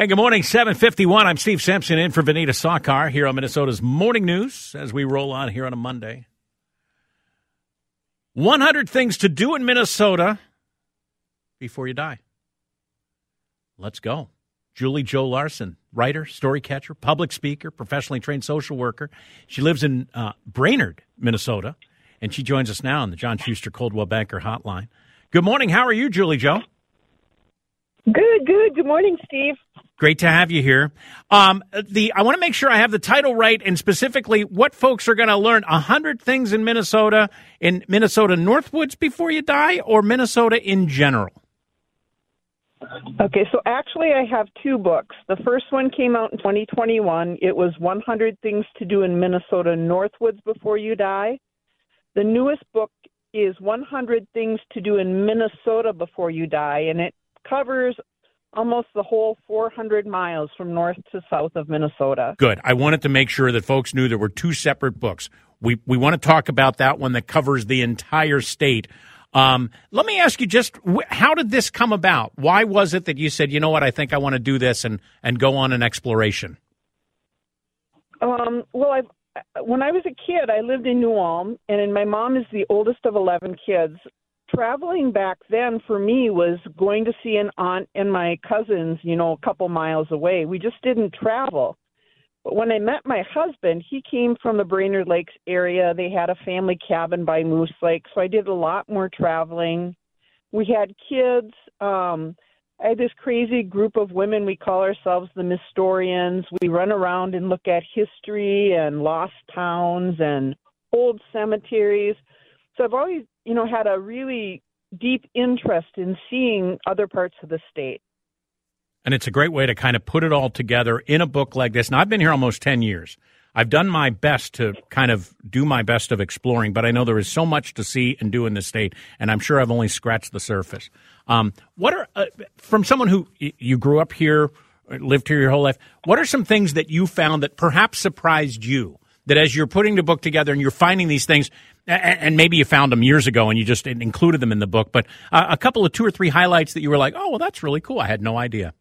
Hey, good morning, 751. I'm Steve Simpson in for Vineeta Sawkar here on Minnesota's Morning News as we roll on here on a Monday. 100 things to do in Minnesota before you die. Let's go. Julie Jo Larson, writer, story catcher, public speaker, professionally trained social worker. She lives in uh, Brainerd, Minnesota, and she joins us now on the John Schuster Coldwell Banker Hotline. Good morning. How are you, Julie Jo? Good, good. Good morning, Steve. Great to have you here. Um, the I want to make sure I have the title right, and specifically what folks are going to learn: a hundred things in Minnesota, in Minnesota Northwoods before you die, or Minnesota in general. Okay, so actually, I have two books. The first one came out in 2021. It was 100 Things to Do in Minnesota Northwoods Before You Die. The newest book is 100 Things to Do in Minnesota Before You Die, and it covers almost the whole 400 miles from north to south of Minnesota. Good. I wanted to make sure that folks knew there were two separate books. We we want to talk about that one that covers the entire state. Um, let me ask you just how did this come about? Why was it that you said, you know what, I think I want to do this and and go on an exploration? Um, well, I've when I was a kid, I lived in New Ulm, and my mom is the oldest of 11 kids. Traveling back then for me was going to see an aunt and my cousins, you know, a couple miles away. We just didn't travel. But when I met my husband, he came from the Brainerd Lakes area. They had a family cabin by Moose Lake, so I did a lot more traveling. We had kids. Um, I had this crazy group of women. We call ourselves the Mystorians. We run around and look at history and lost towns and old cemeteries. So I've always, you know, had a really deep interest in seeing other parts of the state. And it's a great way to kind of put it all together in a book like this. Now, I've been here almost 10 years. I've done my best to kind of do my best of exploring, but I know there is so much to see and do in the state, and I'm sure I've only scratched the surface. Um, what are, uh, from someone who you grew up here, lived here your whole life, what are some things that you found that perhaps surprised you? That as you're putting the book together and you're finding these things, and maybe you found them years ago and you just included them in the book, but a couple of two or three highlights that you were like, oh, well, that's really cool. I had no idea.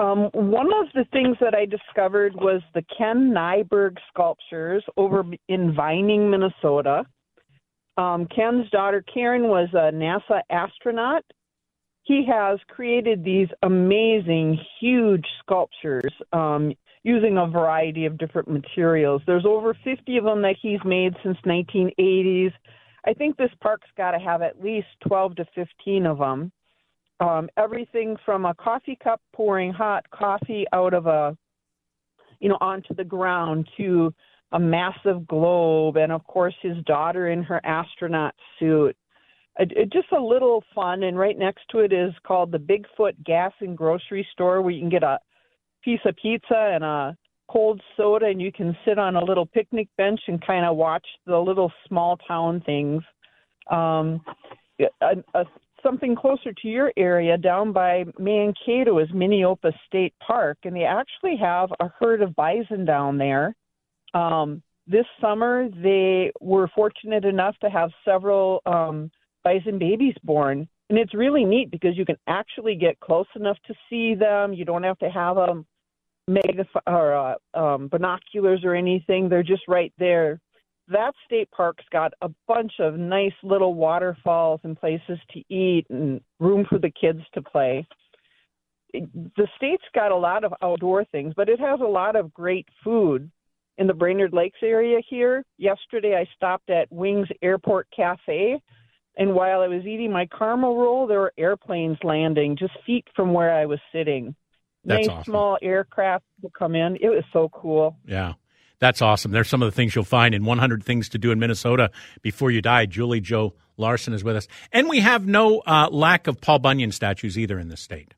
Um, one of the things that I discovered was the Ken Nyberg sculptures over in Vining, Minnesota. Um, Ken's daughter Karen was a NASA astronaut. He has created these amazing, huge sculptures um, using a variety of different materials. There's over 50 of them that he's made since 1980s. I think this park's got to have at least 12 to 15 of them um, everything from a coffee cup pouring hot coffee out of a, you know, onto the ground to a massive globe, and of course his daughter in her astronaut suit. It, it, just a little fun, and right next to it is called the Bigfoot Gas and Grocery Store, where you can get a piece of pizza and a cold soda, and you can sit on a little picnic bench and kind of watch the little small town things. Um, a, a something closer to your area down by Mankato is Minneopa State Park, and they actually have a herd of bison down there. Um, this summer, they were fortunate enough to have several um, bison babies born, and it's really neat because you can actually get close enough to see them. You don't have to have a mega or uh, um, binoculars or anything; they're just right there that state park's got a bunch of nice little waterfalls and places to eat and room for the kids to play. the state's got a lot of outdoor things, but it has a lot of great food in the Brainerd Lakes area here. Yesterday, I stopped at Wings Airport Cafe, and while I was eating my caramel roll, there were airplanes landing just feet from where I was sitting. That's nice awesome. small aircraft would come in. It was so cool. Yeah. That's awesome. There's some of the things you'll find in 100 Things to Do in Minnesota Before You Die. Julie Jo Larson is with us. And we have no uh, lack of Paul Bunyan statues either in this state.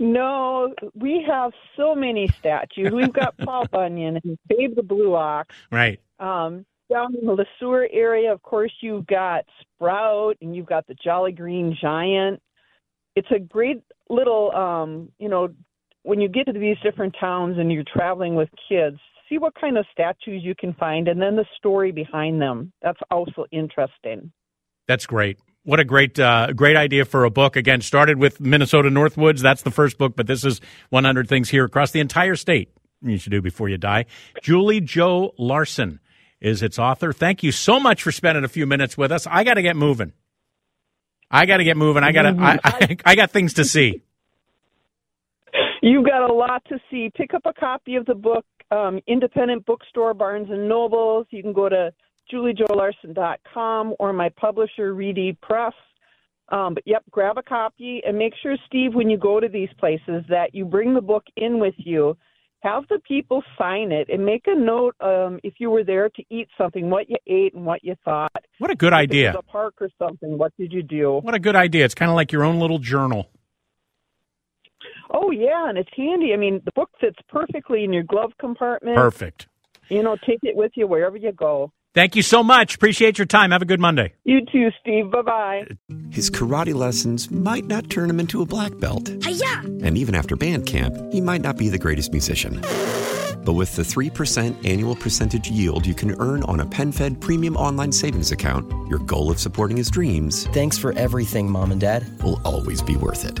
No, we have so many statues. We've got Paul Bunyan and Babe the Blue Ox. Right. Um, down in the Le Sueur area, of course, you've got Sprout and you've got the Jolly Green Giant. It's a great little, um, you know, when you get to these different towns and you're traveling with kids, see what kind of statues you can find and then the story behind them. That's also interesting. That's great. What a great, uh, great idea for a book. Again, started with Minnesota Northwoods. That's the first book, but this is 100 Things here across the entire state you should do before you die. Julie Jo Larson is its author. Thank you so much for spending a few minutes with us. I got to get moving. I got to get moving. I got to, I, I, I got things to see. You've got a lot to see. Pick up a copy of the book, um, independent bookstore, Barnes and Nobles. You can go to juliejolarson.com or my publisher, Reedy Press. Um, but yep, grab a copy and make sure, Steve, when you go to these places, that you bring the book in with you. Have the people sign it and make a note um, if you were there to eat something, what you ate and what you thought. What a good If idea. a park or something, what did you do? What a good idea. It's kind of like your own little journal. Oh yeah, and it's handy. I mean, the book fits perfectly in your glove compartment. Perfect. You know, take it with you wherever you go. Thank you so much. Appreciate your time. Have a good Monday. You too, Steve. Bye bye. His karate lessons might not turn him into a black belt. Hiya! And even after band camp, he might not be the greatest musician. But with the 3% annual percentage yield you can earn on a PenFed premium online savings account, your goal of supporting his dreams Thanks for everything, Mom and Dad. will always be worth it.